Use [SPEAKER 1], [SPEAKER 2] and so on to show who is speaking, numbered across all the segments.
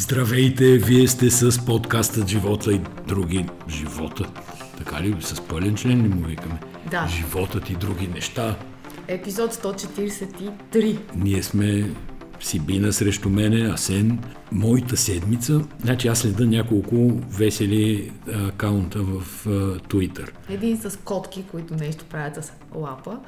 [SPEAKER 1] Здравейте, вие сте с подкаста Живота и други живота. Така ли? С пълен член ли му викаме?
[SPEAKER 2] Да.
[SPEAKER 1] Животът и други неща.
[SPEAKER 2] Епизод 143.
[SPEAKER 1] Ние сме Сибина срещу мене, Асен. Моята седмица, значи аз следа няколко весели акаунта в Twitter.
[SPEAKER 2] Един с котки, които нещо правят с лапа.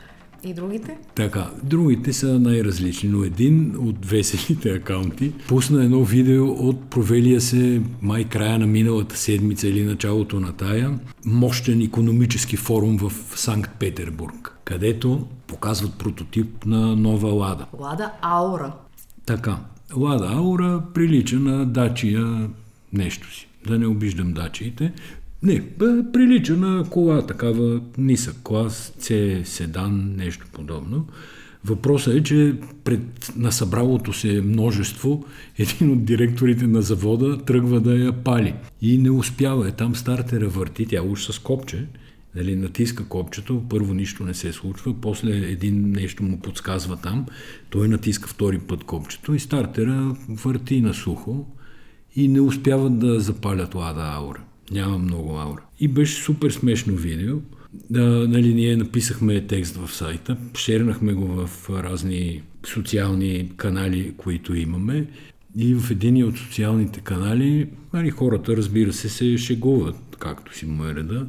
[SPEAKER 2] И другите?
[SPEAKER 1] Така, другите са най-различни, но един от веселите акаунти пусна едно видео от провелия се май края на миналата седмица или началото на тая мощен економически форум в Санкт-Петербург, където показват прототип на нова Лада.
[SPEAKER 2] Лада Аура.
[SPEAKER 1] Така, Лада Аура прилича на дачия нещо си. Да не обиждам дачиите. Не, прилича на кола, такава нисък клас, C седан, нещо подобно. Въпросът е, че пред насъбралото се множество, един от директорите на завода тръгва да я пали. И не успява. Е, там стартера върти, тя уж с копче, нали, натиска копчето, първо нищо не се случва, после един нещо му подсказва там, той натиска втори път копчето и стартера върти на сухо и не успяват да запалят лада аура. Няма много аура. И беше супер смешно видео. Да, нали, ние написахме текст в сайта, шернахме го в разни социални канали, които имаме. И в един от социалните канали нали, хората, разбира се, се шегуват, както си му е реда,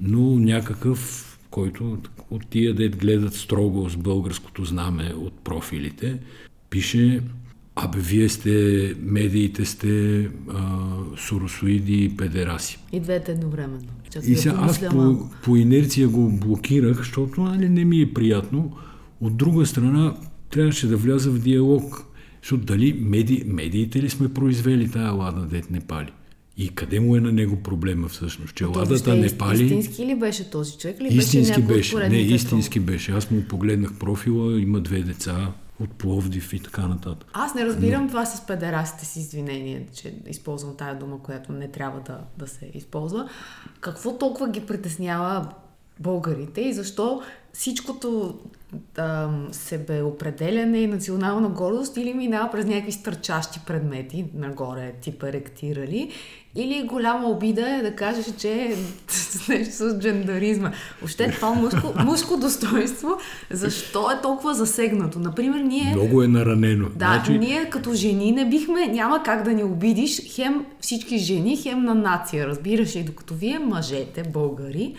[SPEAKER 1] но някакъв, който от тия да гледат строго с българското знаме от профилите, пише Абе, вие сте, медиите сте а, суросоиди и педераси.
[SPEAKER 2] И двете едновременно.
[SPEAKER 1] и сега аз по, по инерция го блокирах, защото нали, не ми е приятно. От друга страна, трябваше да вляза в диалог. Защото дали меди, медиите ли сме произвели тая лада, дет не пали? И къде му е на него проблема всъщност? Че ладата не пали...
[SPEAKER 2] Истински ли беше този човек? Или
[SPEAKER 1] истински
[SPEAKER 2] беше,
[SPEAKER 1] беше. Не, истински беше. Аз му погледнах профила, има две деца, от Пловдив и така нататък.
[SPEAKER 2] Аз не разбирам Но... това с педерастите си извинение, че използвам тая дума, която не трябва да, да се използва. Какво толкова ги притеснява българите и защо всичкото да, себеопределяне и национална гордост или минава през някакви стърчащи предмети нагоре, типа ректирали, или голяма обида е да кажеш, че нещо с джендаризма. Въобще това мъжко, мъжко достоинство, защо е толкова засегнато? Например, ние...
[SPEAKER 1] Много е наранено.
[SPEAKER 2] Да, значи... ние като жени не бихме, няма как да ни обидиш хем всички жени, хем на нация, разбираш ли, докато вие мъжете, българи,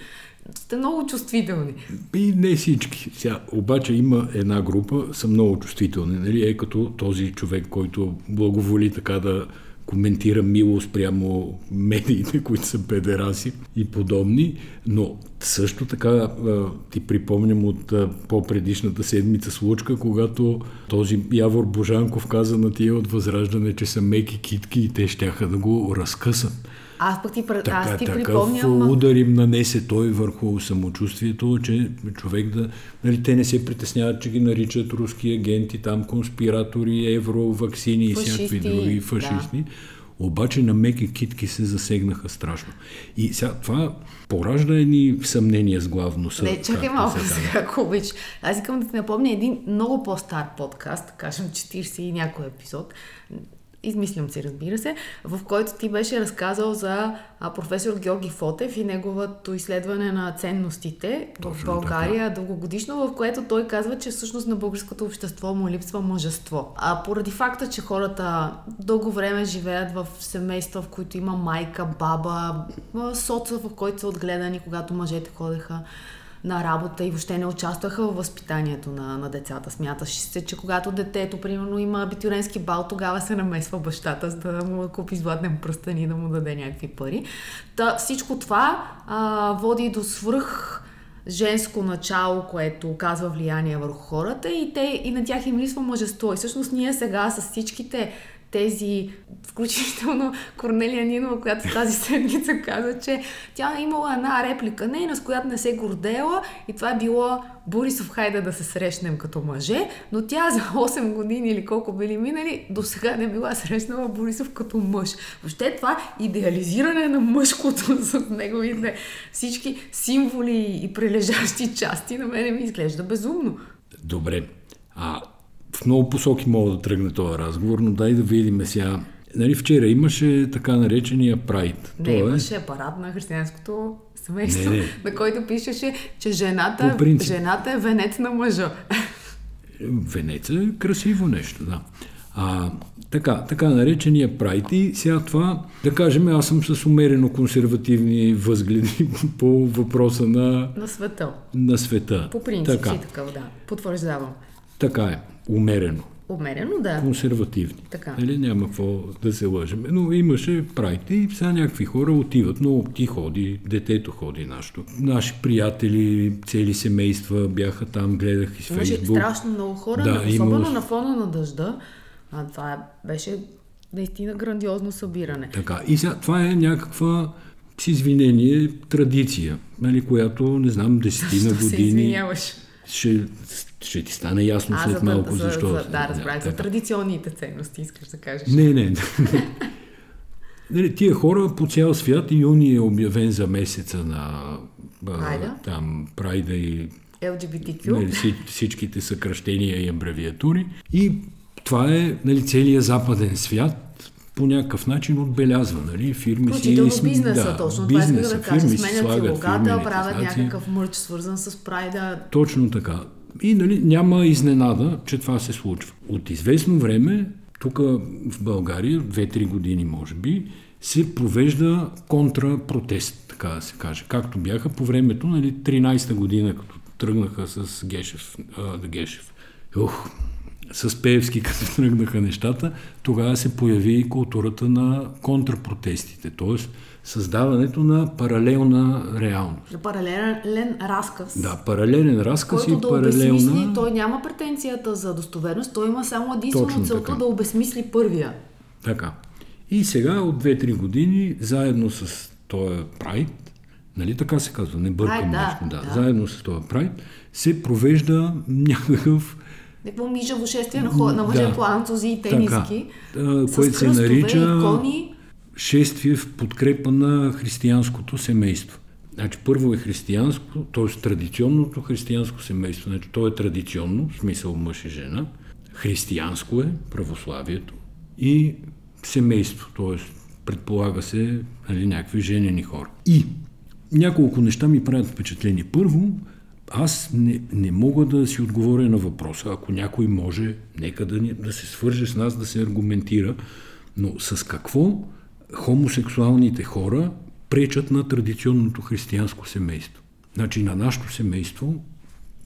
[SPEAKER 2] сте много чувствителни.
[SPEAKER 1] И не всички. Сега, обаче има една група, са много чувствителни. Нали? Е като този човек, който благоволи така да коментира мило спрямо медиите, които са педераси и подобни, но също така ти припомням от по-предишната седмица случка, когато този Явор Божанков каза на тия от Възраждане, че са меки китки и те щяха да го разкъсат.
[SPEAKER 2] Аз пък ти, така, аз ти
[SPEAKER 1] такъв
[SPEAKER 2] припомням...
[SPEAKER 1] удар им нанесе той върху самочувствието, че човек да... Нали, те не се притесняват, че ги наричат руски агенти, там конспиратори, евроваксини и всякакви други фашисти. Да. Обаче на меки китки се засегнаха страшно. И сега това поражда едни съмнения с главно съд.
[SPEAKER 2] Не, чакай малко сега, ако обич. Аз искам да ти напомня един много по-стар подкаст, кажем 40 и някой епизод, измислям си, разбира се, в който ти беше разказал за а, професор Георги Фотев и неговото изследване на ценностите Точно в България така. дългогодишно, в което той казва, че всъщност на българското общество му липсва мъжество. А поради факта, че хората дълго време живеят в семейства, в които има майка, баба, соца, в който са отгледани, когато мъжете ходеха на работа и въобще не участваха в възпитанието на, на децата. Смяташ се, че когато детето, примерно, има абитуренски бал, тогава се намесва бащата, за да му купи златен пръстен и да му даде някакви пари. Та, всичко това а, води до свръх женско начало, което оказва влияние върху хората и, те, и на тях им лисва мъжество. И всъщност ние сега с всичките тези, включително Корнелия Нинова, която тази седмица каза, че тя е имала една реплика, не, с която не се гордела и това е било Борисов, хайде да се срещнем като мъже, но тя за 8 години или колко били минали, до сега не била срещнала Борисов като мъж. Въобще това идеализиране на мъжкото с неговите всички символи и прилежащи части на мене ми изглежда безумно.
[SPEAKER 1] Добре. А в много посоки мога да тръгне този разговор, но дай да видим сега Нали, вчера имаше така наречения прайд.
[SPEAKER 2] Не, имаше парад на християнското семейство,
[SPEAKER 1] Не, не.
[SPEAKER 2] на който пишеше, че жената, жената е венец на мъжа.
[SPEAKER 1] Венеца е красиво нещо, да. А, така, така наречения прайд и сега това, да кажем, аз съм с умерено консервативни възгледи по въпроса на,
[SPEAKER 2] На света.
[SPEAKER 1] на света.
[SPEAKER 2] По принцип
[SPEAKER 1] така,
[SPEAKER 2] си такъв, да. Потвърждавам.
[SPEAKER 1] така е, умерено.
[SPEAKER 2] Умерено, да.
[SPEAKER 1] консервативни.
[SPEAKER 2] Така.
[SPEAKER 1] Нали, няма какво да се лъжем. Но имаше прайд и сега някакви хора отиват, но ти ходи, детето ходи нашето. Наши приятели, цели семейства бяха там, гледах и с Фейсбук.
[SPEAKER 2] страшно много хора,
[SPEAKER 1] Да,
[SPEAKER 2] особено
[SPEAKER 1] имало-
[SPEAKER 2] на фона на дъжда. А, това беше наистина грандиозно събиране.
[SPEAKER 1] Така. И сега това е някаква с извинение традиция, нали, която, не знам, десетина
[SPEAKER 2] Защо се
[SPEAKER 1] години
[SPEAKER 2] извиняваш?
[SPEAKER 1] ще, ще ти стане ясно
[SPEAKER 2] А,
[SPEAKER 1] след
[SPEAKER 2] за,
[SPEAKER 1] малко
[SPEAKER 2] за,
[SPEAKER 1] защо.
[SPEAKER 2] За, да, разбрах, за
[SPEAKER 1] така.
[SPEAKER 2] традиционните ценности, искаш да кажеш.
[SPEAKER 1] Не, не. Нали, тия хора по цял свят юни е обявен за месеца на
[SPEAKER 2] Прайда?
[SPEAKER 1] там Прайда и
[SPEAKER 2] LGBTQ.
[SPEAKER 1] нали, вси- всичките съкръщения и абревиатури. И това е нали, целият западен свят по някакъв начин отбелязва. Нали? Фирми си...
[SPEAKER 2] Включително бизнеса,
[SPEAKER 1] да,
[SPEAKER 2] точно това исках
[SPEAKER 1] бизнеса,
[SPEAKER 2] да кажа. Сменят си логата, правят
[SPEAKER 1] знаци.
[SPEAKER 2] някакъв мърч, свързан с прайда.
[SPEAKER 1] Точно така. И нали, няма изненада, че това се случва. От известно време, тук в България, 2-3 години може би, се провежда контрапротест, така да се каже. Както бяха по времето, нали, 13-та година, като тръгнаха с Гешев, а, Гешев. Ух, с Пеевски, като тръгнаха нещата, тогава се появи и културата на контрапротестите, т.е. създаването на паралелна реалност.
[SPEAKER 2] Паралелен разказ.
[SPEAKER 1] Да, паралелен разказ
[SPEAKER 2] който
[SPEAKER 1] и
[SPEAKER 2] да
[SPEAKER 1] паралелна...
[SPEAKER 2] обезмисли, той няма претенцията за достоверност, той има само единствено целта
[SPEAKER 1] така.
[SPEAKER 2] да обезмисли първия.
[SPEAKER 1] Така. И сега от 2-3 години, заедно с този прайд, нали така се казва, не бъркам
[SPEAKER 2] да,
[SPEAKER 1] да,
[SPEAKER 2] да.
[SPEAKER 1] заедно с този прайд, се провежда някакъв
[SPEAKER 2] Какво мижаво шествие на, хо... на мъже
[SPEAKER 1] Да.
[SPEAKER 2] по анцузи и тениски.
[SPEAKER 1] а,
[SPEAKER 2] с
[SPEAKER 1] което се нарича
[SPEAKER 2] икони.
[SPEAKER 1] Шествие в подкрепа на християнското семейство. Значи първо е християнско, т.е. традиционното християнско семейство. Значи то е традиционно, в смисъл мъж и жена. Християнско е православието и семейство, т.е. предполага се нали, някакви женени хора. И няколко неща ми правят впечатление. Първо, аз не, не мога да си отговоря на въпроса. Ако някой може, нека да, да се свърже с нас, да се аргументира. Но с какво хомосексуалните хора пречат на традиционното християнско семейство? Значи на нашето семейство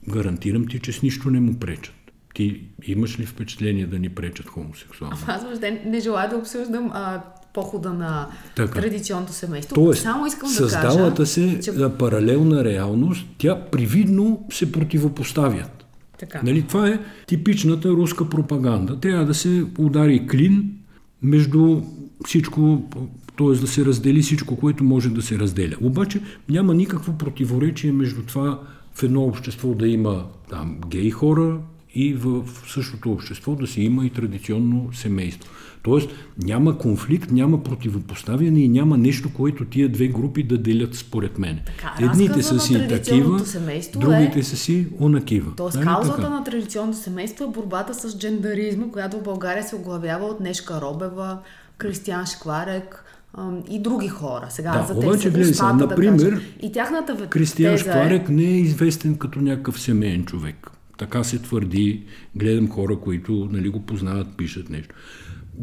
[SPEAKER 1] гарантирам ти, че с нищо не му пречат. Ти имаш ли впечатление да ни пречат хомосексуални?
[SPEAKER 2] Аз въобще не желая да обсъждам а, похода на
[SPEAKER 1] Така.
[SPEAKER 2] традиционното семейство.
[SPEAKER 1] Тоест,
[SPEAKER 2] Само искам да
[SPEAKER 1] създалата
[SPEAKER 2] кажа,
[SPEAKER 1] се
[SPEAKER 2] че...
[SPEAKER 1] паралелна реалност, тя привидно се противопоставят.
[SPEAKER 2] Така.
[SPEAKER 1] Нали, това е типичната руска пропаганда. Трябва да се удари клин между всичко, т.е. да се раздели всичко, което може да се разделя. Обаче няма никакво противоречие между това в едно общество да има там гей хора и в същото общество да си има и традиционно семейство. Тоест няма конфликт, няма противопоставяне и няма нещо, което тия две групи да делят според мен.
[SPEAKER 2] Така,
[SPEAKER 1] Едните са си такива,
[SPEAKER 2] семейство
[SPEAKER 1] другите
[SPEAKER 2] е-
[SPEAKER 1] са си онакива.
[SPEAKER 2] Тоест,
[SPEAKER 1] Нали
[SPEAKER 2] каузата
[SPEAKER 1] така?
[SPEAKER 2] на традиционното семейство е борбата с джендаризма, която в България се оглавява от Нешка Робева, Кристиан Шкварек ам, и други хора. Сега
[SPEAKER 1] Да,
[SPEAKER 2] за те
[SPEAKER 1] обаче, гледай сега,
[SPEAKER 2] устата, да
[SPEAKER 1] например,
[SPEAKER 2] кажа. И тяхната теза
[SPEAKER 1] Шкварек
[SPEAKER 2] е,
[SPEAKER 1] не е известен като някакъв семейен човек. Така се твърди. Гледам хора, които нали, го познават, пишат нещо.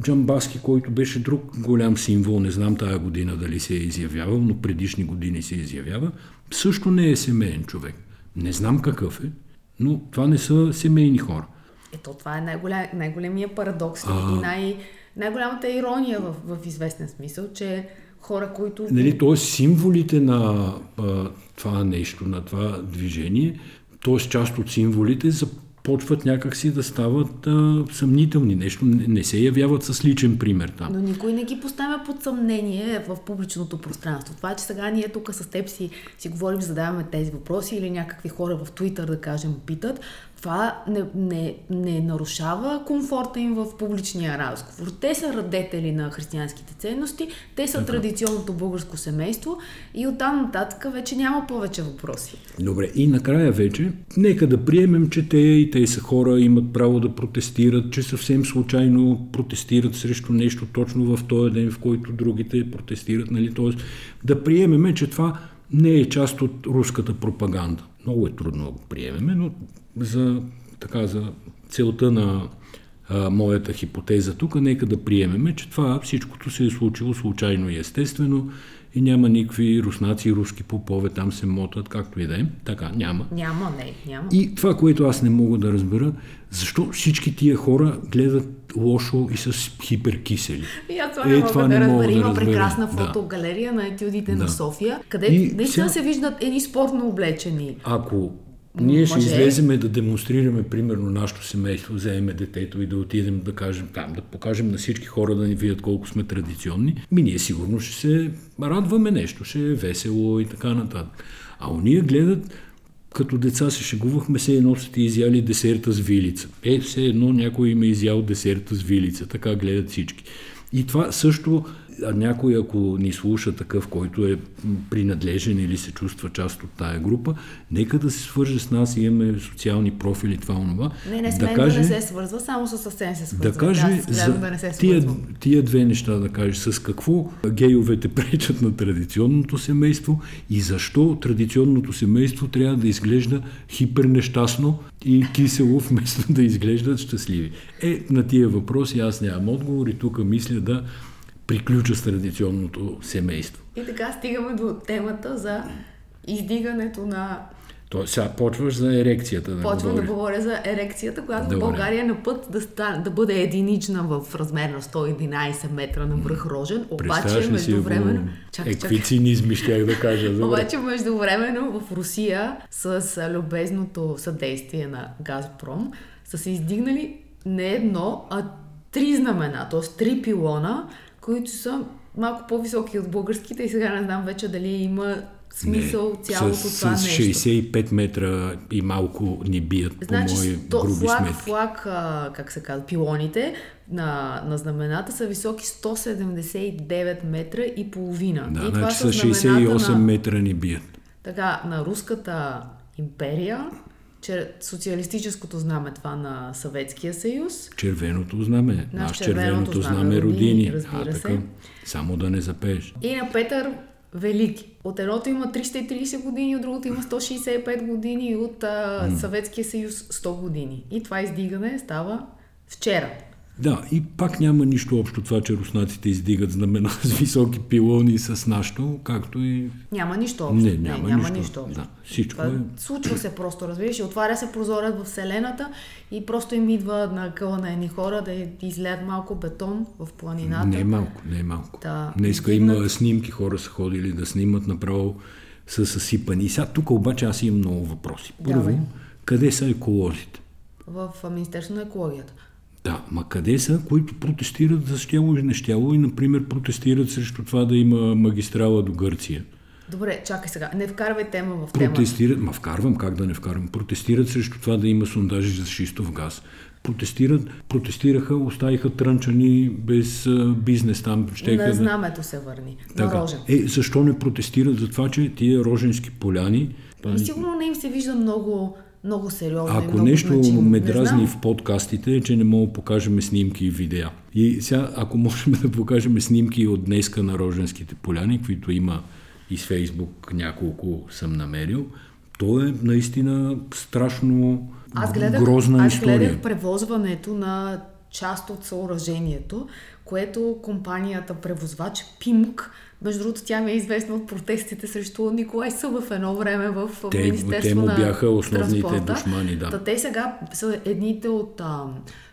[SPEAKER 1] Джамбаски, който беше друг голям символ, не знам тая година дали се е изявявал, но предишни години се изявява, също не е семейен човек. Не знам какъв е, но това не са семейни хора.
[SPEAKER 2] Ето, това е най-голям, най-големия парадокс и най- най-голямата ирония в, в известен смисъл, че хора, които...
[SPEAKER 1] Нали, т.е. символите на а, това нещо, на това движение, т.е. част от символите започват някакси да стават а, съмнителни. Нещо не, не се явяват с личен пример там.
[SPEAKER 2] Но никой не ги поставя под съмнение в публичното пространство. Това, че сега ние тук с теб си, си говорим, задаваме тези въпроси или някакви хора в Твитър, да кажем, питат, това не, не, не нарушава комфорта им в публичния разговор. Те са радетели на християнските ценности, те са традиционното българско семейство и оттам нататък вече няма повече въпроси.
[SPEAKER 1] Добре, и накрая вече, нека да приемем, че те и те са хора, имат право да протестират, че съвсем случайно протестират срещу нещо точно в този ден, в който другите протестират. Нали? Тоест, да приемеме, че това не е част от руската пропаганда. Много е трудно да го приемеме, но за, така, за целта на а, моята хипотеза тук, нека да приемеме, че това всичкото се е случило случайно и естествено и няма никакви руснаци и руски попове там се мотат, както и да е. Така, няма.
[SPEAKER 2] Няма, не, няма.
[SPEAKER 1] И това, което аз не мога да разбера, защо всички тия хора гледат лошо и с хиперкисели.
[SPEAKER 2] И аз това не мога
[SPEAKER 1] това
[SPEAKER 2] да
[SPEAKER 1] не мога
[SPEAKER 2] разбера.
[SPEAKER 1] да
[SPEAKER 2] Има
[SPEAKER 1] разбера.
[SPEAKER 2] прекрасна
[SPEAKER 1] Да.
[SPEAKER 2] фотогалерия на етюдите на
[SPEAKER 1] Да.
[SPEAKER 2] София, където наистина
[SPEAKER 1] сега-
[SPEAKER 2] се виждат едни спортно облечени.
[SPEAKER 1] Ако ние ще излеземе да демонстрираме, примерно, нашето семейство, вземем детето и да отидем да кажем там, да покажем на всички хора да ни видят колко сме традиционни, ми ние сигурно ще се радваме нещо, ще е весело и така нататък. А уния гледат, като деца се шегувахме, се едно сте изяли десерта с вилица. Е, все едно някой им е изял десерта с вилица, така гледат всички. И това също, а някой ако ни слуша такъв, който е принадлежен или се чувства част от тая група, нека да се свърже с нас, имаме социални профили, това, онова.
[SPEAKER 2] Не, не, с
[SPEAKER 1] да
[SPEAKER 2] мен
[SPEAKER 1] каже,
[SPEAKER 2] да не се свързва, само с Асен се свързва.
[SPEAKER 1] да каже
[SPEAKER 2] гледам
[SPEAKER 1] за
[SPEAKER 2] да не се
[SPEAKER 1] тия, тия две неща да каже, с какво гейовете пречат на традиционното семейство и защо традиционното семейство трябва да изглежда хипернещастно и кисело, вместо да изглеждат щастливи. Е, на тия въпроси аз нямам отговор и тук мисля да приключа с традиционното семейство.
[SPEAKER 2] И така стигаме до темата за издигането на...
[SPEAKER 1] То, сега почваш за ерекцията да
[SPEAKER 2] Почвам
[SPEAKER 1] говориш.
[SPEAKER 2] да говоря за ерекцията, която
[SPEAKER 1] Добре.
[SPEAKER 2] България е на път да, стане, да бъде единична в размер на 111 метра на връх Рожен, обаче междувременно...
[SPEAKER 1] е,
[SPEAKER 2] чакай.
[SPEAKER 1] какви цинизми щях да кажа. Добре.
[SPEAKER 2] Обаче междувременно в Русия с любезното съдействие на Газпром са се издигнали не едно, а три знамена, т.е. три пилона, които са малко по-високи от българските и сега не знам вече дали има смисъл цялото
[SPEAKER 1] с,
[SPEAKER 2] това
[SPEAKER 1] с
[SPEAKER 2] нещо.
[SPEAKER 1] 65 метра и малко ни бият
[SPEAKER 2] Значи,
[SPEAKER 1] по мои
[SPEAKER 2] сто,
[SPEAKER 1] груби
[SPEAKER 2] флаг,
[SPEAKER 1] сметки.
[SPEAKER 2] флаг, а, как се казва, пилоните на, на знамената са високи 179 метра и половина.
[SPEAKER 1] Да,
[SPEAKER 2] и това
[SPEAKER 1] значи
[SPEAKER 2] са
[SPEAKER 1] с
[SPEAKER 2] знамената
[SPEAKER 1] 68
[SPEAKER 2] на,
[SPEAKER 1] метра ни бият.
[SPEAKER 2] така, на руската империя, че социалистическото знаме това на Съветския съюз.
[SPEAKER 1] Червеното знаме.
[SPEAKER 2] Наш
[SPEAKER 1] Наш
[SPEAKER 2] червеното
[SPEAKER 1] червеното
[SPEAKER 2] знаме, родини,
[SPEAKER 1] родини.
[SPEAKER 2] разбира
[SPEAKER 1] а,
[SPEAKER 2] се.
[SPEAKER 1] така, само да не запееш.
[SPEAKER 2] И на Петър Велики. От едното има 330 години, от другото има 165 години от а, Съветския съюз 100 години. И това издигане става вчера.
[SPEAKER 1] Да, и пак няма нищо общо това, че руснаците издигат знамена с високи пилони с нашото, както и...
[SPEAKER 2] Няма нищо общо.
[SPEAKER 1] Не, няма,
[SPEAKER 2] няма
[SPEAKER 1] нищо.
[SPEAKER 2] нищо общо.
[SPEAKER 1] Да, всичко
[SPEAKER 2] Това
[SPEAKER 1] е...
[SPEAKER 2] Случва се просто, разбираш, отваря се прозорец в Вселената и просто им идва на къла на едни хора да излеят малко бетон в планината.
[SPEAKER 1] Не е малко, не е малко.
[SPEAKER 2] Да,
[SPEAKER 1] Днеска има снимки, хора са ходили да снимат направо са съсипани. И сега тук обаче аз имам много въпроси. Първо,
[SPEAKER 2] Давай.
[SPEAKER 1] къде са еколозите?
[SPEAKER 2] В Министерството на екологията.
[SPEAKER 1] Да, ма къде са, които протестират за щяло и нещяло и, например, протестират срещу това да има магистрала до Гърция?
[SPEAKER 2] Добре, чакай сега. Не вкарвай тема в темата.
[SPEAKER 1] Протестират, ма вкарвам, как да не вкарвам, протестират срещу това да има сондажи за шистов газ. Протестират, протестираха, оставиха трънчани без а, бизнес там. щеха
[SPEAKER 2] На
[SPEAKER 1] да-
[SPEAKER 2] знамето се върни. На
[SPEAKER 1] Така.
[SPEAKER 2] Рожен.
[SPEAKER 1] Е, защо не протестират за това, че тия роженски поляни...
[SPEAKER 2] И сигурно не им се вижда много, много сериозно. и
[SPEAKER 1] Ако
[SPEAKER 2] много
[SPEAKER 1] нещо
[SPEAKER 2] значимо.
[SPEAKER 1] ме
[SPEAKER 2] Не
[SPEAKER 1] дразни
[SPEAKER 2] знам.
[SPEAKER 1] в подкастите, е, че не мога да покажем снимки и видеа. И сега, ако можем да покажем снимки от днеска на Роженските поляни, които има и с Фейсбук няколко съм намерил, то е наистина страшно
[SPEAKER 2] Аз гледах,
[SPEAKER 1] грозна
[SPEAKER 2] аз
[SPEAKER 1] история.
[SPEAKER 2] гледах превозването на част от съоръжението, което компанията превозвач ПИМК, между другото тя ми е известна от протестите срещу Николай Събев едно време в
[SPEAKER 1] Те-
[SPEAKER 2] Министерство
[SPEAKER 1] те му
[SPEAKER 2] на
[SPEAKER 1] бяха основните
[SPEAKER 2] транспорта.
[SPEAKER 1] душмани, да.
[SPEAKER 2] Та те сега са едните от а,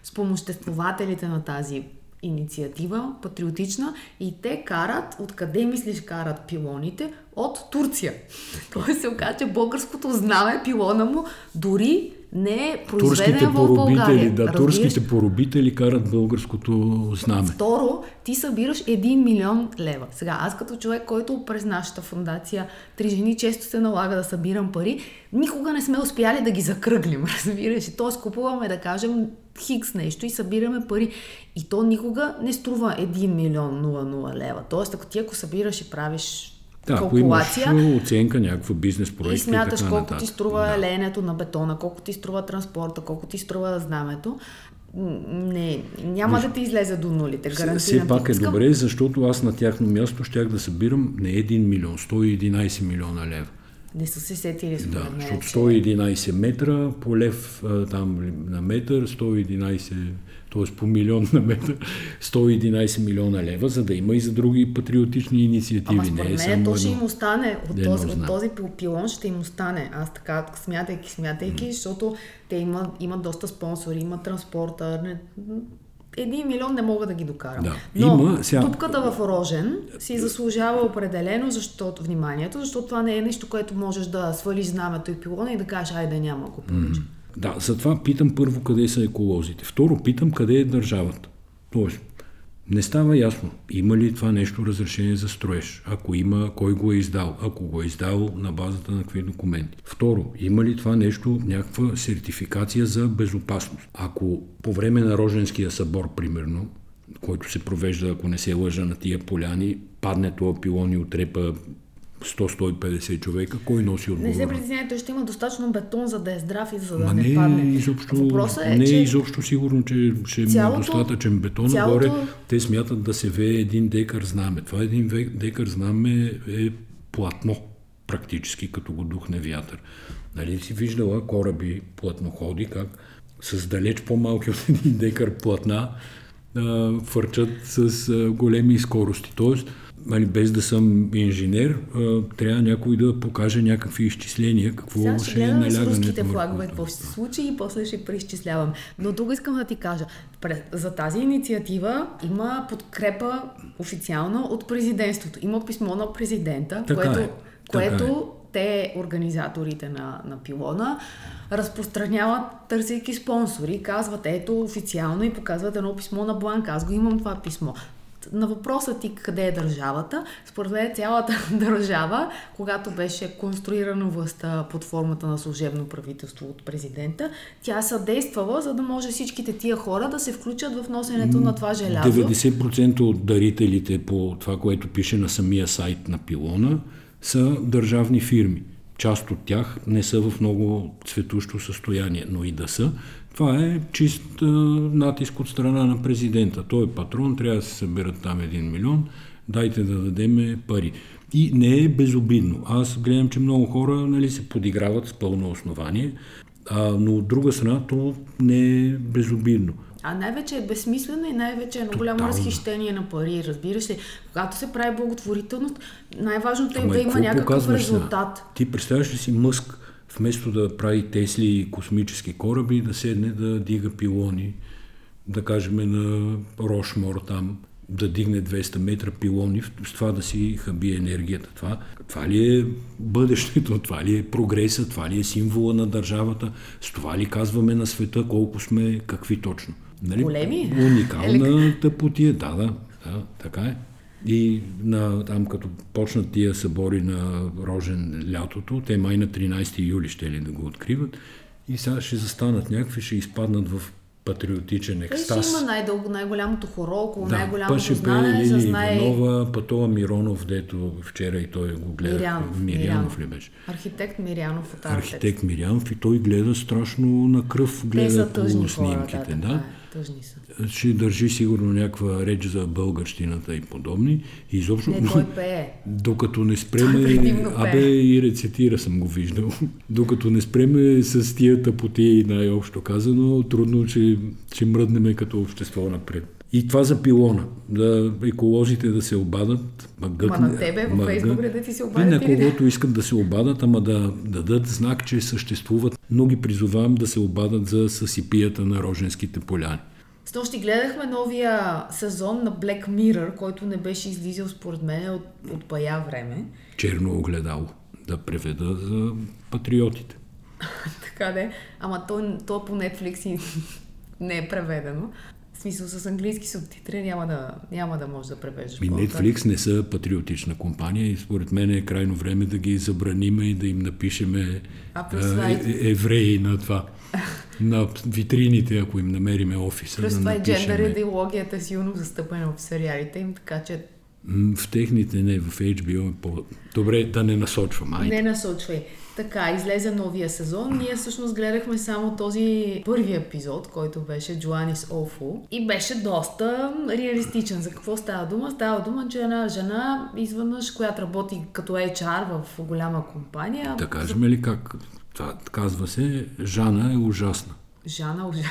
[SPEAKER 2] спомоществователите на тази инициатива, патриотична, и те карат, откъде мислиш карат пилоните? От Турция. Тоест се оказа, че българското знаме, пилона му, дори не е
[SPEAKER 1] Турските
[SPEAKER 2] произведен в
[SPEAKER 1] поробители,
[SPEAKER 2] България.
[SPEAKER 1] да,
[SPEAKER 2] разбираш?
[SPEAKER 1] турските поробители карат българското знаме.
[SPEAKER 2] Второ, ти събираш 1 милион лева. Сега, аз като човек, който през нашата фундация Три жени често се налага да събирам пари, никога не сме успяли да ги закръглим, разбираш. Тоест купуваме, да кажем, хикс нещо и събираме пари. И то никога не струва 1 милион 00 лева. Тоест, ако ти ако събираш и правиш
[SPEAKER 1] Да, ако имаш
[SPEAKER 2] калкулация,
[SPEAKER 1] оценка, някаква бизнес проект
[SPEAKER 2] и смяташ
[SPEAKER 1] така
[SPEAKER 2] колко
[SPEAKER 1] нататък.
[SPEAKER 2] ти струва
[SPEAKER 1] да.
[SPEAKER 2] леенето на бетона, колко ти струва транспорта, колко ти струва знамето, не, няма да ти излезе до нулите. Гарантирам.
[SPEAKER 1] Все пак е
[SPEAKER 2] Искам-
[SPEAKER 1] добре, защото аз на тяхно място щях да събирам не 1 милион, 111 милиона лева.
[SPEAKER 2] Не са се сетили според
[SPEAKER 1] Да,
[SPEAKER 2] мен.
[SPEAKER 1] защото
[SPEAKER 2] че-
[SPEAKER 1] 111 метра по лев там на метър, 111, т.е. по милион на метър, 111 милиона лева, за да има и за други патриотични инициативи.
[SPEAKER 2] Ама според
[SPEAKER 1] не е само
[SPEAKER 2] то ще
[SPEAKER 1] едно.
[SPEAKER 2] им остане, от
[SPEAKER 1] едно
[SPEAKER 2] този, от този пил- пилон ще им остане. Аз така смятайки, смятайки, защото те имат, имат доста спонсори, имат транспорта. Не, един милион не мога да ги докарам.
[SPEAKER 1] Да.
[SPEAKER 2] Но
[SPEAKER 1] Има- сега-
[SPEAKER 2] дупката в Рожен си заслужава определено защото, вниманието, защото това не е нещо, което можеш да свалиш знамето и пилона и да кажеш, айде няма го повече.
[SPEAKER 1] Да, затова питам първо къде са еколозите. Второ, питам къде е държавата. Тоест, не става ясно, има ли това нещо разрешение за строеж. Ако има, кой го е издал. Ако го е издал, на базата на какви документи. Второ, има ли това нещо някаква сертификация за безопасност. Ако по време на Роженския събор, примерно, който се провежда, ако не се лъжа на тия поляни, падне това пилон и отрепа 100-150 човека, кой носи
[SPEAKER 2] Не се
[SPEAKER 1] отговорност?
[SPEAKER 2] той ще има достатъчно бетон, за да е здрав и за да
[SPEAKER 1] Ма
[SPEAKER 2] не,
[SPEAKER 1] не,
[SPEAKER 2] падне.
[SPEAKER 1] изобщо,
[SPEAKER 2] Въпросът е,
[SPEAKER 1] не
[SPEAKER 2] че
[SPEAKER 1] е изобщо сигурно, че ще има достатъчен бетон.
[SPEAKER 2] цялото-
[SPEAKER 1] Горе те смятат да се вее един декар знаме. Това един декар знаме е платно, практически, като го духне вятър. Нали си виждала кораби платноходи, как с далеч по-малки от един декар платна фърчат с големи скорости. Тоест, нали, без да съм инженер, а, трябва някой да покаже някакви изчисления, какво
[SPEAKER 2] Сега ще
[SPEAKER 1] ще е
[SPEAKER 2] гледаме с
[SPEAKER 1] налягането.
[SPEAKER 2] руските
[SPEAKER 1] върху
[SPEAKER 2] флагове, какво ще се случи и после ще преизчислявам. Но тук искам да ти кажа, за тази инициатива има подкрепа официална от президентството. Има писмо на президента,
[SPEAKER 1] Така
[SPEAKER 2] което,
[SPEAKER 1] е,
[SPEAKER 2] което те, организаторите на, на пилона, разпространяват, търсейки спонсори, казват ето официално и показват едно писмо на Бланка. Аз го имам това писмо. На въпроса ти къде е държавата, според мен цялата държава, когато беше конструирана властта под формата на служебно правителство от президента, тя съдействала, за да може всичките тия хора да се включат в носенето на това желязо.
[SPEAKER 1] 90% от дарителите по това, което пише на самия сайт на пилона, са държавни фирми. Част от тях не са в много цветущо състояние, но и да са. Това е чист натиск от страна на президента. Той е патрон, трябва да се съберат там един милион, дайте да дадеме пари. И не е безобидно. Аз гледам, че много хора нали, се подиграват с пълно основание, а, но от друга страна то не е безобидно.
[SPEAKER 2] А най-вече е безсмислено и най-вече е едно голямо разхищение на пари. Разбираш ли, когато се прави благотворителност, най-важното е
[SPEAKER 1] Ама
[SPEAKER 2] да има някакъв
[SPEAKER 1] показваш сега?
[SPEAKER 2] резултат.
[SPEAKER 1] Ти представяш ли си Мъск, вместо да прави Тесли и космически кораби, да седне да дига пилони, да кажем на Рошмор там, да дигне 200 метра пилони, с това да си хаби енергията. Това, това ли е бъдещето, това ли е прогреса, това ли е символа на държавата, с това ли казваме на света колко сме, какви точно. Нали?
[SPEAKER 2] Големи?
[SPEAKER 1] Уникална тъпотия, да, да, да, така е. И на, там като почнат тия събори на Рожен лятото, те май на 13 юли ще ли да го откриват, и сега ще застанат някакви, ще изпаднат в патриотичен
[SPEAKER 2] Той ще
[SPEAKER 1] екстаз.
[SPEAKER 2] има най-дълго, най-голямото хоро, около
[SPEAKER 1] Да,
[SPEAKER 2] най-голямото
[SPEAKER 1] ще пее
[SPEAKER 2] знаме,
[SPEAKER 1] Лили
[SPEAKER 2] с най...
[SPEAKER 1] Иванова, па това Миронов, дето вчера и той го гледа.
[SPEAKER 2] Мирянов,
[SPEAKER 1] Мирянов ли беше?
[SPEAKER 2] Архитект Мирянов от.
[SPEAKER 1] Архитект Мирянов и той гледа страшно на кръв, гледа по
[SPEAKER 2] тъжни хора, да,
[SPEAKER 1] снимките. да.
[SPEAKER 2] Тъжни са.
[SPEAKER 1] ще държи сигурно някаква реч за българщината и подобни. И изобщо,
[SPEAKER 2] Не, той пее.
[SPEAKER 1] докато не спреме, абе и рецитира съм го виждал, докато не спреме с тия тъпоти, най-общо казано, трудно, че, че мръднеме като общество напред. И това за пилона, да еколозите да се обадат. Ма,
[SPEAKER 2] Ма на тебе във Фейсбук да ти се обадят Не,
[SPEAKER 1] когото искат да се обадат, ама да, да дадат знак, че съществуват. Но ги призовавам да се обадат за съсипията на Роженските поляни.
[SPEAKER 2] С нощи гледахме новия сезон на Black Mirror, който не беше излизал според мен от, от бая време.
[SPEAKER 1] черно огледало да преведа за патриотите.
[SPEAKER 2] така де. Ама то, то по Netflix и не е преведено. В смисъл с английски субтитри няма да, няма да може да превеждаш.
[SPEAKER 1] И Netflix не са патриотична компания и според мен е крайно време да ги забраниме и да им напишеме
[SPEAKER 2] А, това е-
[SPEAKER 1] е, евреи на това. на витрините, ако им намериме офиса,
[SPEAKER 2] Плюс
[SPEAKER 1] да
[SPEAKER 2] това е джендър идеологията е силно застъпена в сериалите им, така че
[SPEAKER 1] В техните не, в HBO е по... Добре, да не насочвам. Айде.
[SPEAKER 2] не насочвай. Така, излезе новия сезон. Ние всъщност гледахме само този първи епизод, който беше Joannis Awful. И беше доста реалистичен. За какво става дума? Става дума, че една жена, изведнъж, която работи като HR в голяма компания.
[SPEAKER 1] Да кажем ли как? Това, казва се, Жана е ужасна.
[SPEAKER 2] Жана ужасна.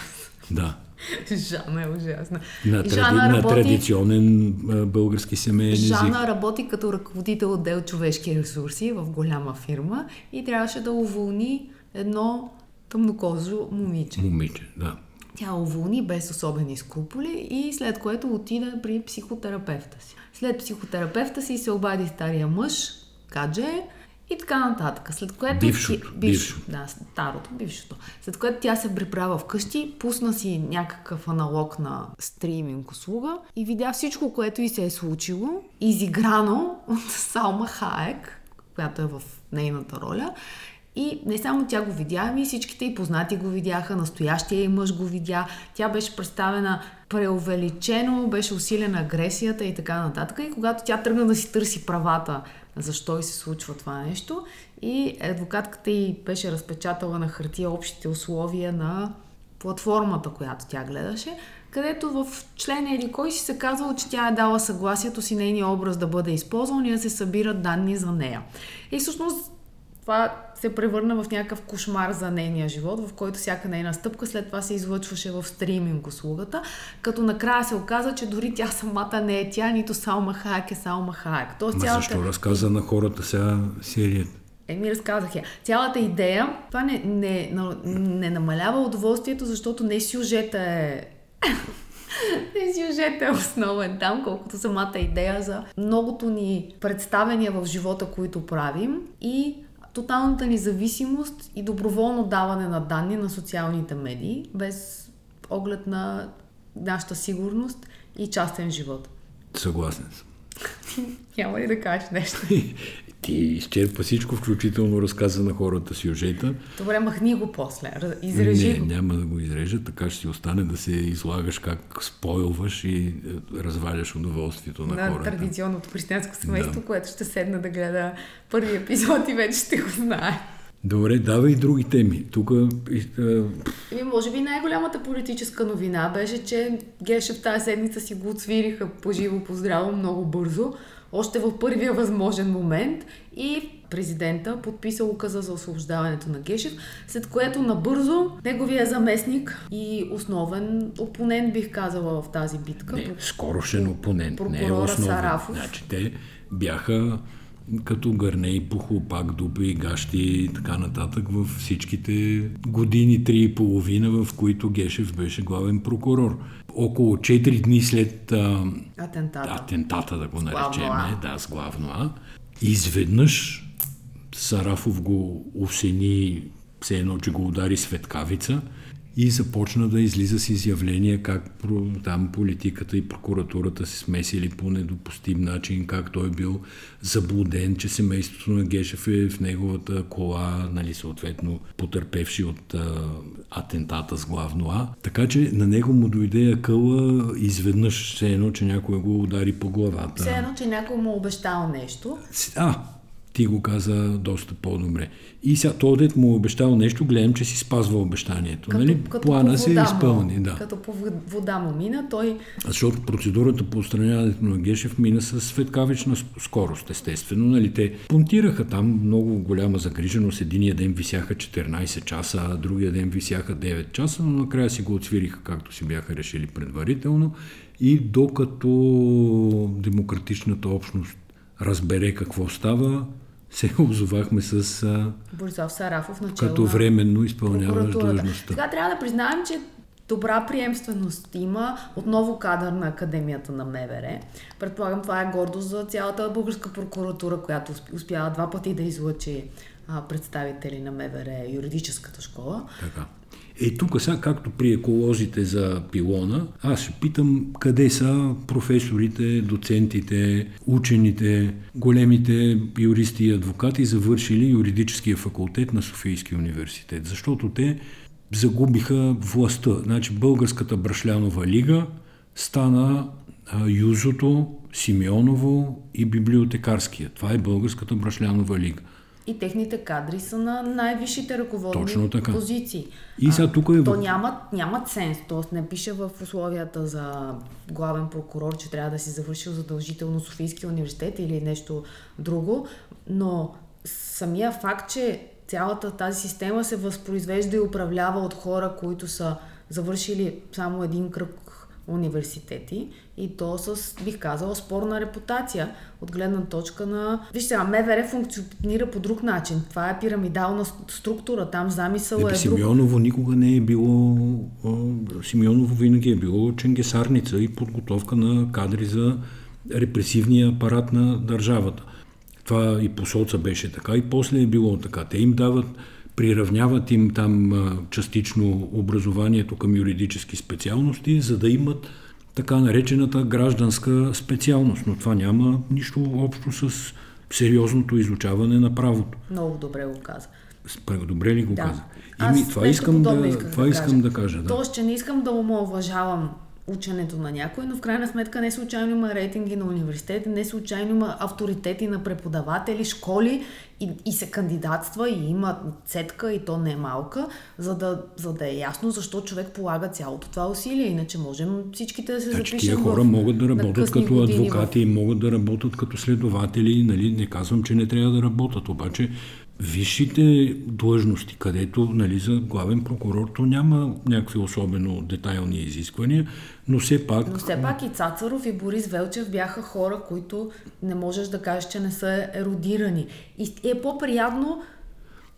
[SPEAKER 1] Да.
[SPEAKER 2] Жана е ужасна.
[SPEAKER 1] На, тради...
[SPEAKER 2] Жана
[SPEAKER 1] на
[SPEAKER 2] работи...
[SPEAKER 1] традиционен български семейен език.
[SPEAKER 2] Жана работи като ръководител отдел човешки ресурси в голяма фирма и трябваше да уволни едно тъмнокожо момиче.
[SPEAKER 1] Момиче, да.
[SPEAKER 2] Тя уволни без особени скрупули и след което отида при психотерапевта си. След психотерапевта си се обади стария мъж, кадже и така нататък. След което...
[SPEAKER 1] Бившото,
[SPEAKER 2] ти-
[SPEAKER 1] бившо.
[SPEAKER 2] Да, старото, бившото. След което тя се приправя вкъщи, пусна си някакъв аналог на стриминг услуга и видя всичко, което и се е случило, изиграно от Салма Хаек, която е в нейната роля. И не само тя го видя, ами всичките и познати го видяха, настоящия и мъж го видя. Тя беше представена преувеличено, беше усилена агресията и така нататък. И когато тя тръгна да си търси правата, защо и се случва това нещо, и адвокатката й беше разпечатала на хартия общите условия на платформата, която тя гледаше, където в член или кой си се казвало, че тя е дала съгласието си нейния образ да бъде използван и да се събират данни за нея. И всъщност това се превърна в някакъв кошмар за нейния живот, в който всяка нейна стъпка след това се излъчваше в стриминг услугата, като накрая се оказа, че дори тя самата не е тя, нито Салма Хаек е Салма Хаек. Тоест,
[SPEAKER 1] Ма
[SPEAKER 2] цялата...
[SPEAKER 1] защо разказа на хората сега серията?
[SPEAKER 2] Еми, разказах я. Цялата идея, това не, не, не, намалява удоволствието, защото не сюжета е... не сюжета е основен там, колкото самата идея за многото ни представения в живота, които правим и тоталната ни зависимост и доброволно даване на данни на социалните медии, без оглед на нашата сигурност и частен живот.
[SPEAKER 1] Съгласен съм.
[SPEAKER 2] Няма ли да кажеш нещо?
[SPEAKER 1] Ти изчерпа всичко, включително разказа на хората сюжета.
[SPEAKER 2] Добре, махни го после. Изрежи
[SPEAKER 1] не,
[SPEAKER 2] го.
[SPEAKER 1] няма да го изрежа, така ще си остане да се излагаш как спойлваш и е, разваляш удоволствието на,
[SPEAKER 2] на
[SPEAKER 1] хората.
[SPEAKER 2] традиционното християнско семейство,
[SPEAKER 1] да.
[SPEAKER 2] което ще седна да гледа първи епизод и вече ще го знае.
[SPEAKER 1] Добре, давай и други теми. Тук
[SPEAKER 2] Еми, може би най-голямата политическа новина беше, че Гешев тази седмица си го отсвириха по живо, по здраво, много бързо, още в първия възможен момент и президента подписа указа за освобождаването на Гешев, след което набързо неговия заместник и основен опонент, бих казала, в тази битка.
[SPEAKER 1] не, скорошен опонент, не е
[SPEAKER 2] прокурора
[SPEAKER 1] основен.
[SPEAKER 2] Сарафов.
[SPEAKER 1] Значи те бяха като гърне и пухлопак, дуби и гащи и така нататък в всичките години, три и половина, в които Гешев беше главен прокурор. Около 4 дни след а,
[SPEAKER 2] Атентата.
[SPEAKER 1] атентата, да го
[SPEAKER 2] главно
[SPEAKER 1] наречем,
[SPEAKER 2] А.
[SPEAKER 1] да, с главно А, изведнъж Сарафов го осени, все едно, че го удари светкавица и започна да излиза с изявления как там политиката и прокуратурата се смесили по недопустим начин, как той бил заблуден, че семейството на Гешев е в неговата кола, нали, съответно потърпевши от а, атентата с главно А. Така че на него му дойде акъла изведнъж, все едно, че някой го удари по главата.
[SPEAKER 2] Все едно, че някой му обещал нещо.
[SPEAKER 1] А, ти го каза доста по-добре. И сега, този дет му е обещал нещо, гледам, че си спазва обещанието. нали? Плана
[SPEAKER 2] по
[SPEAKER 1] се
[SPEAKER 2] вода
[SPEAKER 1] изпълни,
[SPEAKER 2] му,
[SPEAKER 1] да.
[SPEAKER 2] Като по вод- вода му мина, той
[SPEAKER 1] Защото процедурата по отстраняването на Гешев мина с светкавична скорост, естествено. Нали, те понтираха там много голяма загриженост. Единия ден висяха 14 часа, а другия ден висяха 9 часа, но накрая си го отсвириха, както си бяха решили предварително. И докато демократичната общност разбере какво става, се озовахме с а,
[SPEAKER 2] Борислав Сарафов начало
[SPEAKER 1] като временно изпълняваш длъжността.
[SPEAKER 2] Сега трябва да признаем, че добра приемственост има. Отново кадър на Академията на МВР. Предполагам, това е гордост за цялата българска прокуратура, която усп- успява два пъти да излъчи а, представители на МВР, юридическата школа.
[SPEAKER 1] Така. Е, тук сега, както при еколозите за пилона, аз ще питам къде са професорите, доцентите, учените, големите юристи и адвокати, завършили юридическия факултет на Софийския университет. Защото те загубиха властта. Значи Българската брашлянова лига стана Юзото, Симеоново и Библиотекарския. Това е Българската брашлянова лига.
[SPEAKER 2] И техните кадри са на най-висшите ръководни
[SPEAKER 1] Точно така.
[SPEAKER 2] позиции.
[SPEAKER 1] И сега тук е...
[SPEAKER 2] То нямат, нямат сенс, т.е. не пише в условията за главен прокурор, че трябва да си завършил задължително Софийския университет или нещо друго, но самия факт, че цялата тази система се възпроизвежда и управлява от хора, които са завършили само един кръг университети и то с, бих казала, спорна репутация от гледна точка на... Виж сега, МВР функционира по друг начин. Това е пирамидална структура, там замисъл е, друг.
[SPEAKER 1] Симеоново никога не е било... а, Симеоново винаги е било ченгесарница и подготовка на кадри за репресивния апарат на държавата. Това и по соца беше така, и после е било така. Те им дават, приравняват им там частично образованието към юридически специалности, за да имат така наречената гражданска специалност. Но това няма нищо общо с сериозното изучаване на правото.
[SPEAKER 2] Много добре го каза.
[SPEAKER 1] Добре ли го
[SPEAKER 2] Да.
[SPEAKER 1] каза?
[SPEAKER 2] Аз
[SPEAKER 1] Ими, това искам, да, това
[SPEAKER 2] да
[SPEAKER 1] искам
[SPEAKER 2] кажа.
[SPEAKER 1] да кажа. Да.
[SPEAKER 2] Тоест, че не искам да омалважавам ученето на някой, но в крайна сметка не случайно има рейтинги на университети, не случайно има авторитети на преподаватели, школи и, и се кандидатства и има цетка и то не е малка, за да, за да е ясно защо човек полага цялото това усилие. Иначе можем всичките да се
[SPEAKER 1] Значи
[SPEAKER 2] запишем
[SPEAKER 1] тия хора
[SPEAKER 2] в,
[SPEAKER 1] могат да работят като
[SPEAKER 2] години в-
[SPEAKER 1] адвокати, могат да работят като следователи, нали? не казвам, че не трябва да работят, обаче висшите длъжности, където нали, за главен прокурор то няма някакви особено детайлни изисквания, но все пак
[SPEAKER 2] Но все пак и Цацаров и Борис Велчев бяха хора, които не можеш да кажеш, че не са еродирани. И е по-приятно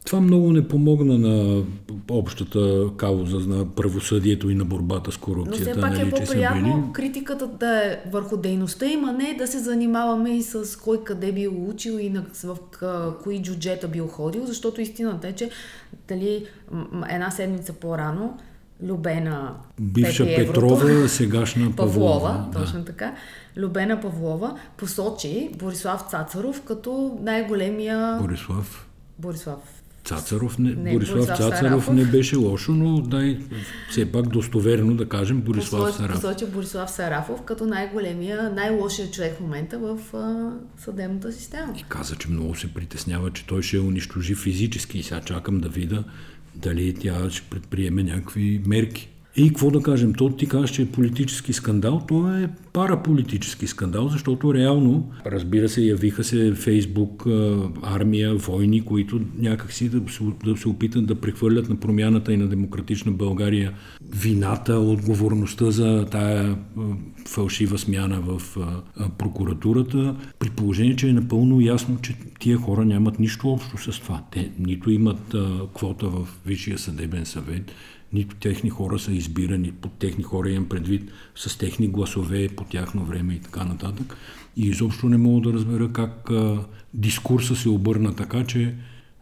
[SPEAKER 1] това много не помогна на общата кауза на правосъдието и на борбата с
[SPEAKER 2] Но
[SPEAKER 1] корупцията.
[SPEAKER 2] все пак
[SPEAKER 1] нали,
[SPEAKER 2] е
[SPEAKER 1] че са
[SPEAKER 2] по-приятно
[SPEAKER 1] били.
[SPEAKER 2] критиката да е върху дейността им, а не да се занимаваме и с кой къде бил учил и на, в кои джуджета бил ходил, защото истината е, че дали една седмица по-рано Любена
[SPEAKER 1] Бивша
[SPEAKER 2] пети еврото,
[SPEAKER 1] Петрова, сегашна
[SPEAKER 2] Павлова,
[SPEAKER 1] Павлова. да.
[SPEAKER 2] точно така. Любена Павлова посочи Борислав Цацаров като най-големия...
[SPEAKER 1] Борислав
[SPEAKER 2] Борислав.
[SPEAKER 1] Цацаров не,
[SPEAKER 2] Не,
[SPEAKER 1] Борислав,
[SPEAKER 2] Борислав
[SPEAKER 1] Цацаров
[SPEAKER 2] Сарафов.
[SPEAKER 1] не беше лошо, но дай все пак достоверно да кажем Борислав
[SPEAKER 2] Посочи,
[SPEAKER 1] Сарафов.
[SPEAKER 2] посочи Борислав Сарафов като най-големия, най-лошия човек в момента в а, съдебната система.
[SPEAKER 1] И каза, че много се притеснява, че той ще я унищожи физически и сега чакам да видя дали тя ще предприеме някакви мерки. И какво да кажем, то ти казваш, че е политически скандал, то е параполитически скандал, защото реално, разбира се, явиха се Фейсбук, армия, войни, които някакси да се, да се опитат да прехвърлят на промяната и на демократична България вината, отговорността за тая фалшива смяна в прокуратурата, при положение, че е напълно ясно, че тия хора нямат нищо общо с това. Те нито имат квота в Висшия съдебен съвет, нито техни хора са избирани, под техни хора имам предвид с техни гласове по тяхно време и така нататък. И изобщо не мога да разбера как а, дискурса се обърна така, че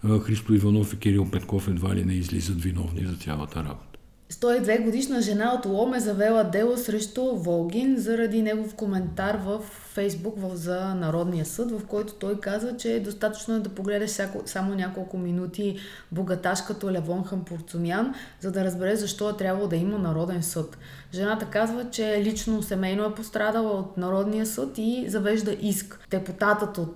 [SPEAKER 1] а, Христо Иванов и Кирил Петков едва ли не излизат виновни за цялата работа.
[SPEAKER 2] 102 годишна жена от Лом е завела дело срещу Волгин заради негов коментар в Фейсбук за Народния съд, в който той каза, че е достатъчно да погледаш всяко, само няколко минути богаташ като Левон Хампурцумян, за да разбере защо е трябвало да има Народен съд. Жената казва, че лично семейно е пострадала от Народния съд и завежда иск. Депутатът от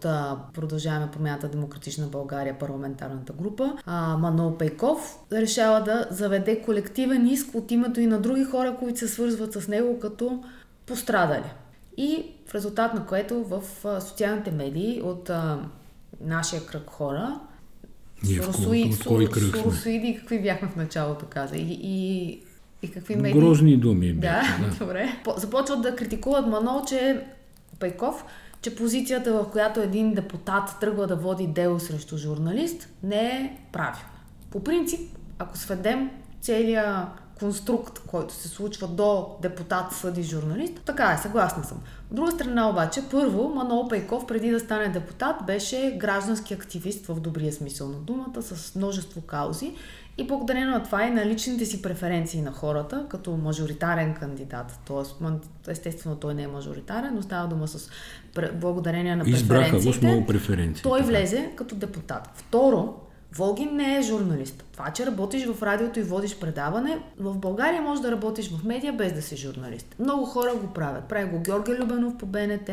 [SPEAKER 2] Продължаваме промяната Демократична България, парламентарната група, Манол Пейков, решава да заведе колективен иск от името и на други хора, които се свързват с него като пострадали. И в резултат на което в социалните медии от а, нашия кръг хора
[SPEAKER 1] Ние в кой- от кой кръг сме?
[SPEAKER 2] Соросоиди, какви бяхме в началото, каза. И, и какви медии...
[SPEAKER 1] Грозни думи
[SPEAKER 2] Да,
[SPEAKER 1] бяха. Да.
[SPEAKER 2] добре. По- Започват да критикуват Манол, че Пейков, че позицията, в която един депутат тръгва да води дело срещу журналист, не е правилна. По принцип, ако сведем целия конструкт, който се случва до депутат, съди, журналист. Така е, съгласна съм. От друга страна обаче, първо, Манол Пейков, преди да стане депутат, беше граждански активист в добрия смисъл на думата, с множество каузи. И благодарение на това и на личните си преференции на хората, като мажоритарен кандидат. Тоест, естествено, той не е мажоритарен, но става дума с благодарение на
[SPEAKER 1] Избраха
[SPEAKER 2] преференциите.
[SPEAKER 1] го с много преференции.
[SPEAKER 2] Той
[SPEAKER 1] така.
[SPEAKER 2] влезе като депутат. Второ, Волгин не е журналист. Това, че работиш в радиото и водиш предаване, в България може да работиш в медия без да си журналист. Много хора го правят. Прави го Георги Любенов по БНТ,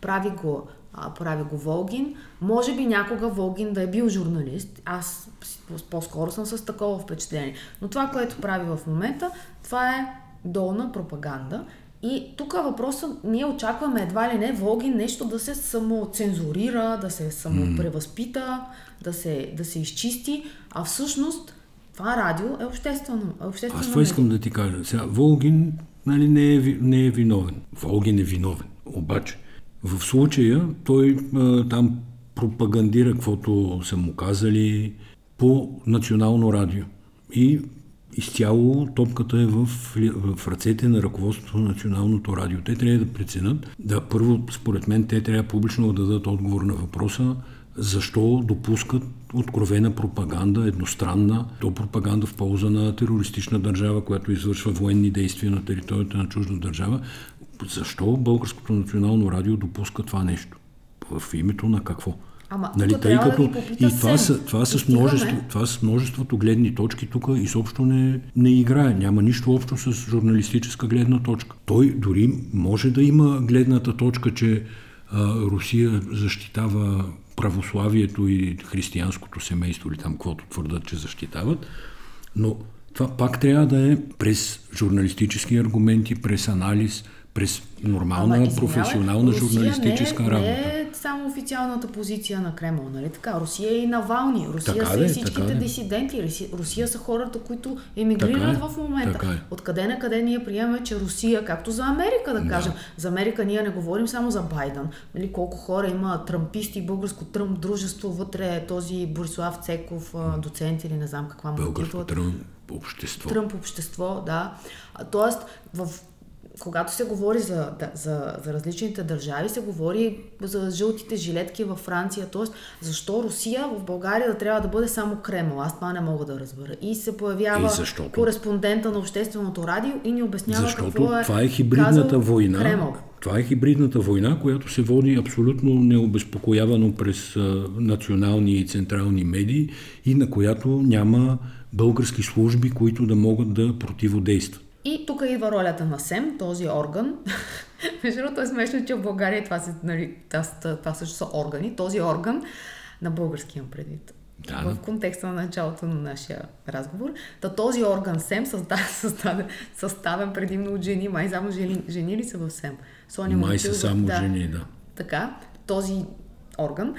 [SPEAKER 2] прави го, а, прави го Волгин. Може би някога Волгин да е бил журналист. Аз по-скоро съм с такова впечатление. Но това, което прави в момента, това е долна пропаганда. И тук въпросът, ние очакваме едва ли не Волгин нещо да се самоцензурира, да се самопревъзпита, да се, да се изчисти, а всъщност това радио е обществено. Е обществено
[SPEAKER 1] Аз това искам да ти кажа. Сега, Волгин нали, не, е, не е виновен. Волгин е виновен. Обаче, в случая той а, там пропагандира каквото са му казали по национално радио. И изцяло топката е в, в ръцете на ръководството на Националното радио. Те трябва да преценят, да първо, според мен, те трябва публично да дадат отговор на въпроса защо допускат откровена пропаганда, едностранна, то пропаганда в полза на терористична държава, която извършва военни действия на територията на чужда държава. Защо Българското национално радио допуска това нещо? В името на какво?
[SPEAKER 2] Ама, нали, тъй като да
[SPEAKER 1] и това, са, това, с множество, това с множеството гледни точки тук изобщо не, не играе. Няма нищо общо с журналистическа гледна точка. Той дори може да има гледната точка, че а, Русия защитава православието и християнското семейство или там каквото твърдат, че защитават, но това пак трябва да е през журналистически аргументи, през анализ, през нормална, Ама, професионална
[SPEAKER 2] Русия
[SPEAKER 1] журналистическа
[SPEAKER 2] не,
[SPEAKER 1] работа.
[SPEAKER 2] Не е само официалната позиция на Кремъл, нали така? Русия е и Навални, Русия така са и всичките така дисиденти, Русия, са хората, които емигрират
[SPEAKER 1] така
[SPEAKER 2] в момента.
[SPEAKER 1] Е.
[SPEAKER 2] Откъде на къде ние приемаме, че Русия, както за Америка да, да кажем, за Америка ние не говорим само за Байден, нали, колко хора има трамписти, българско тръмп дружество, вътре е този Борислав Цеков, доцент или не знам каква му
[SPEAKER 1] Българско тръмп общество.
[SPEAKER 2] Тръмп общество, да. Тоест, в когато се говори за, за, за различните държави, се говори за жълтите жилетки във Франция. Тоест, защо Русия в България да трябва да бъде само Кремъл? Аз това не мога да разбера. И се появява
[SPEAKER 1] и защото...
[SPEAKER 2] кореспондента на общественото радио и ни обяснява
[SPEAKER 1] защото
[SPEAKER 2] какво е
[SPEAKER 1] това е хибридната война.
[SPEAKER 2] Кремъл.
[SPEAKER 1] Това е хибридната война, която се води абсолютно необезпокоявано през национални и централни медии и на която няма български служби, които да могат да противодействат.
[SPEAKER 2] И тук идва ролята на СЕМ, този орган. Между другото е смешно, че в България това, се, нали, това, това също са органи. Този орган на български имам предвид.
[SPEAKER 1] Да,
[SPEAKER 2] в контекста на началото на нашия разговор. Та този орган СЕМ създаде, създаде, съставен предимно от жени. Май само жени, жени ли са в СЕМ?
[SPEAKER 1] Соня Май са само да, жени, да.
[SPEAKER 2] Така, този орган,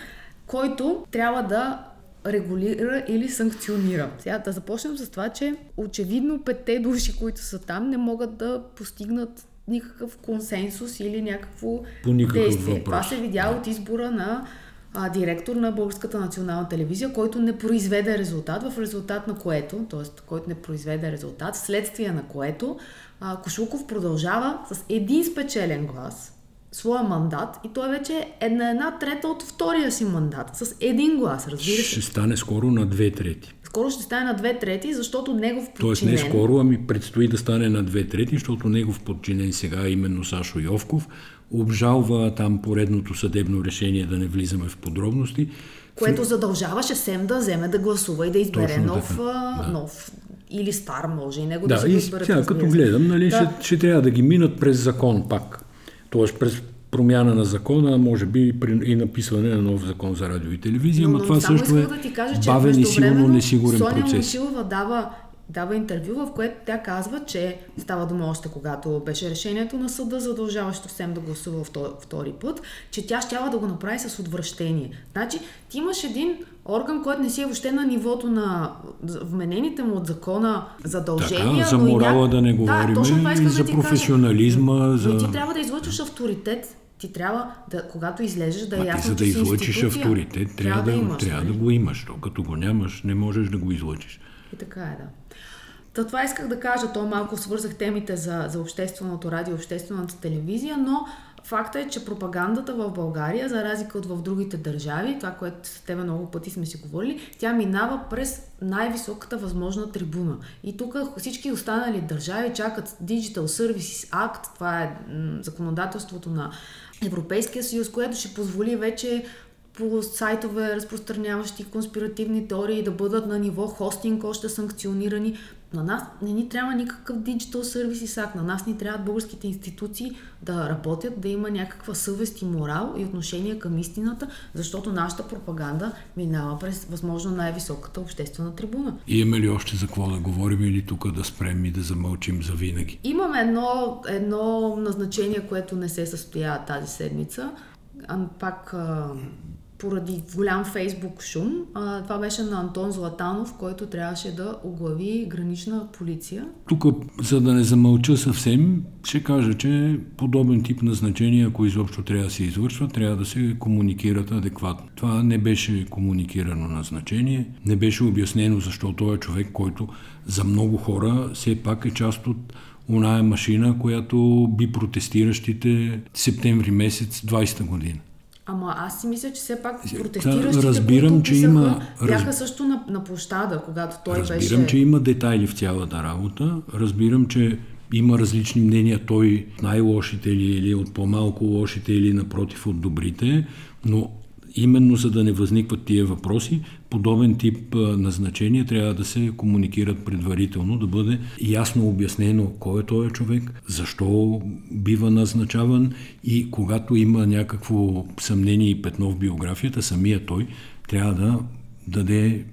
[SPEAKER 2] който трябва да регулира или санкционира. Сега да започнем с това, че очевидно петте души, които са там, не могат да постигнат никакъв консенсус или някакво
[SPEAKER 1] По
[SPEAKER 2] действие.
[SPEAKER 1] Въпрос.
[SPEAKER 2] Това се видя от избора на а, директор на Българската национална телевизия, който не произведе резултат, в резултат на което, т.е. който не произведе резултат, вследствие на което а, Кошулков продължава с един спечелен глас своя мандат и той вече е на една трета от втория си мандат, с един глас, разбира се.
[SPEAKER 1] Ще стане скоро на две трети.
[SPEAKER 2] Скоро ще стане на две трети, защото негов подчинен...
[SPEAKER 1] Тоест не скоро, ами предстои да стане на две трети, защото негов подчинен сега, именно Сашо Йовков, обжалва там поредното съдебно решение, да не влизаме в подробности.
[SPEAKER 2] Което задължаваше СЕМ да вземе да гласува и да избере
[SPEAKER 1] Точно
[SPEAKER 2] нов,
[SPEAKER 1] така,
[SPEAKER 2] да. нов или стар, може и него да,
[SPEAKER 1] Да,
[SPEAKER 2] се
[SPEAKER 1] и
[SPEAKER 2] го изберат.
[SPEAKER 1] сега
[SPEAKER 2] разбира
[SPEAKER 1] като гледам, нали,
[SPEAKER 2] Да.
[SPEAKER 1] ще, ще трябва да ги минат през закон пак. Тоест през промяна на закона, може би при- и написване на нов закон за радио и телевизия, но,
[SPEAKER 2] но
[SPEAKER 1] това също е
[SPEAKER 2] да кажа,
[SPEAKER 1] бавен и силно
[SPEAKER 2] междувременно
[SPEAKER 1] несигурен
[SPEAKER 2] Соня
[SPEAKER 1] процес.
[SPEAKER 2] Момчилова дава, дава интервю, в което тя казва, че става дума още когато беше решението на съда, задължаващо СЕМ да гласува втори, път, че тя щяла да го направи с отвращение. Значи, ти имаш един орган, който не си е въобще на нивото на вменените му от закона задължения.
[SPEAKER 1] Така, за
[SPEAKER 2] но
[SPEAKER 1] морала
[SPEAKER 2] ня-
[SPEAKER 1] да не
[SPEAKER 2] Да,
[SPEAKER 1] говорим,
[SPEAKER 2] точно това
[SPEAKER 1] и
[SPEAKER 2] да
[SPEAKER 1] за
[SPEAKER 2] кажа.
[SPEAKER 1] професионализма,
[SPEAKER 2] Но
[SPEAKER 1] за...
[SPEAKER 2] ти трябва да излъчваш авторитет. Ти трябва, да, когато излезеш, да е
[SPEAKER 1] А ти
[SPEAKER 2] ясно,
[SPEAKER 1] за да излъчиш авторитет, трябва, да,
[SPEAKER 2] имаш,
[SPEAKER 1] трябва
[SPEAKER 2] нали?
[SPEAKER 1] да го имаш. То, като го нямаш, не можеш да го излъчиш.
[SPEAKER 2] И така е, да. Та това исках да кажа, то малко свързах темите за, за общественото радио, обществената телевизия, но факта е, че пропагандата в България, за разлика от в другите държави, това, което с тебе много пъти сме си говорили, тя минава през най-високата възможна трибуна. И тук всички останали държави чакат Digital Services Act, това е законодателството на Европейския съюз, което ще позволи вече по сайтове, разпространяващи конспиративни теории, да бъдат на ниво хостинг още санкционирани. На нас не ни трябва никакъв Digital Services Act. На нас ни трябват българските институции да работят, да има някаква съвест и морал и отношение към истината, защото нашата пропаганда минава през възможно най-високата обществена трибуна.
[SPEAKER 1] И имаме ли още за какво да говорим или тук да спрем и да замълчим за винаги?
[SPEAKER 2] Имаме едно, едно назначение, което не се състоя тази седмица. Пак поради голям фейсбук шум. А, това беше на Антон Златанов, който трябваше да оглави гранична полиция.
[SPEAKER 1] Тук, за да не замълча съвсем, ще кажа, че подобен тип назначения, ако изобщо трябва да се извършва, трябва да се комуникират адекватно. Това не беше комуникирано назначение, не беше обяснено защо той е човек, който за много хора все пак е част от оная машина, която би протестиращите септември месец 20-та година.
[SPEAKER 2] Ама аз си мисля, че все пак протестиращите,
[SPEAKER 1] разбирам,
[SPEAKER 2] които
[SPEAKER 1] че има,
[SPEAKER 2] бяха също на, на площада, когато той
[SPEAKER 1] разбирам,
[SPEAKER 2] беше...
[SPEAKER 1] Разбирам, че има детайли в цялата работа. Разбирам, че има различни мнения, той най-лошите ли или от по-малко лошите или напротив от добрите, но именно за да не възникват тия въпроси, подобен тип назначения трябва да се комуникират предварително, да бъде ясно обяснено кой е този човек, защо бива назначаван и когато има някакво съмнение и петно в биографията, самия той трябва да даде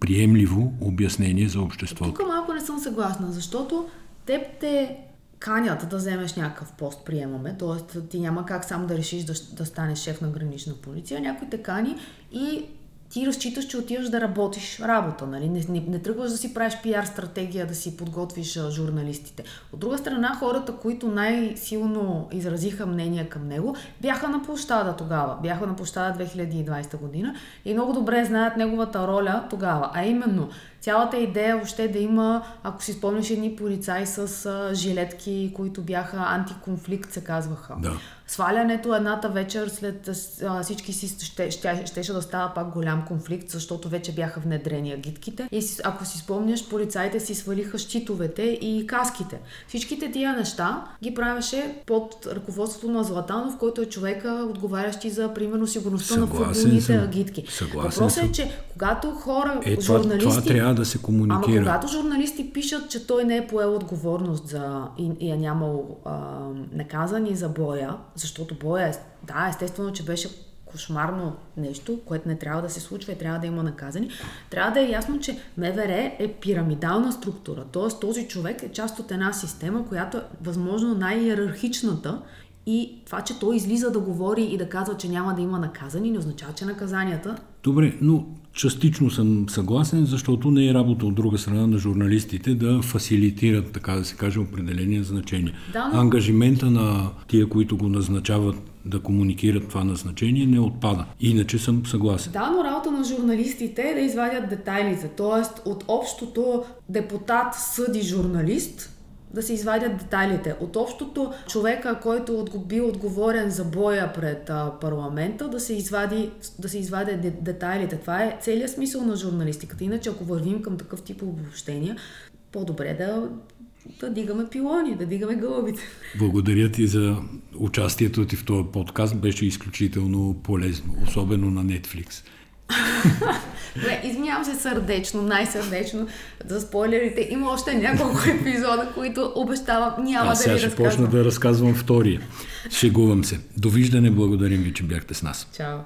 [SPEAKER 1] приемливо обяснение за обществото.
[SPEAKER 2] Тук малко не съм съгласна, защото теб те канят да вземеш някакъв пост, приемаме, т.е. ти няма как сам да решиш да, да станеш шеф на гранична полиция, някой те кани и ти разчиташ, че отиваш да работиш работа, нали? Не, не, не тръгваш да си правиш пиар стратегия, да си подготвиш а, журналистите. От друга страна, хората, които най-силно изразиха мнение към него, бяха на площада тогава. Бяха на площада 2020 година и много добре знаят неговата роля тогава, а именно цялата идея въобще да има, ако си спомняш, едни полицаи с а, жилетки, които бяха антиконфликт, се казваха.
[SPEAKER 1] Да.
[SPEAKER 2] Свалянето едната вечер след а, всички си ще, ще, щеше да става пак голям конфликт, защото вече бяха внедрени агитките. И си, ако си спомняш, полицаите си свалиха щитовете и каските. Всичките тия неща ги правеше под ръководството на Златанов, който е човека, отговарящи за, примерно, сигурността
[SPEAKER 1] Съгласен
[SPEAKER 2] на футболните
[SPEAKER 1] съм.
[SPEAKER 2] агитки.
[SPEAKER 1] Съгласен
[SPEAKER 2] Въпросът е, че когато хора,
[SPEAKER 1] Е, това,
[SPEAKER 2] журналисти...
[SPEAKER 1] това трябва да се комуникира.
[SPEAKER 2] Ама когато журналисти пишат, че той не е поел отговорност за, и, и е нямал а, наказани за боя, защото боя е, да, естествено, че беше кошмарно нещо, което не трябва да се случва и трябва да има наказани, трябва да е ясно, че МВР е пирамидална структура. Т.е. този човек е част от една система, която е възможно най-иерархичната и това, че той излиза да говори и да казва, че няма да има наказани, не означава, че наказанията
[SPEAKER 1] Добре, но частично съм съгласен, защото не е работа от друга страна на журналистите да фасилитират, така да се каже, определени значения.
[SPEAKER 2] Да, но-
[SPEAKER 1] Ангажимента на тия, които го назначават да комуникират това назначение, не отпада. Иначе съм съгласен.
[SPEAKER 2] Да, но работа на журналистите е да извадят детайлите. Тоест, от общото депутат съди журналист, да се извадят детайлите. От общото човека, който бил отговорен за боя пред а, парламента, да се, извади, да се извадят де- детайлите. Това е целият смисъл на журналистиката. Иначе, ако вървим към такъв тип обобщения, по-добре да, да дигаме пилони, да дигаме гълъбите.
[SPEAKER 1] Благодаря ти за участието ти в този подкаст. Беше изключително полезно, особено на Netflix.
[SPEAKER 2] Добре, извинявам се сърдечно, най-сърдечно за спойлерите. Има още няколко епизода, които обещавам няма
[SPEAKER 1] Аз
[SPEAKER 2] да
[SPEAKER 1] сега
[SPEAKER 2] ви
[SPEAKER 1] ще
[SPEAKER 2] разказвам.
[SPEAKER 1] почна да разказвам втория. Шегувам се. Довиждане, благодарим ви, че бяхте с нас.
[SPEAKER 2] Чао.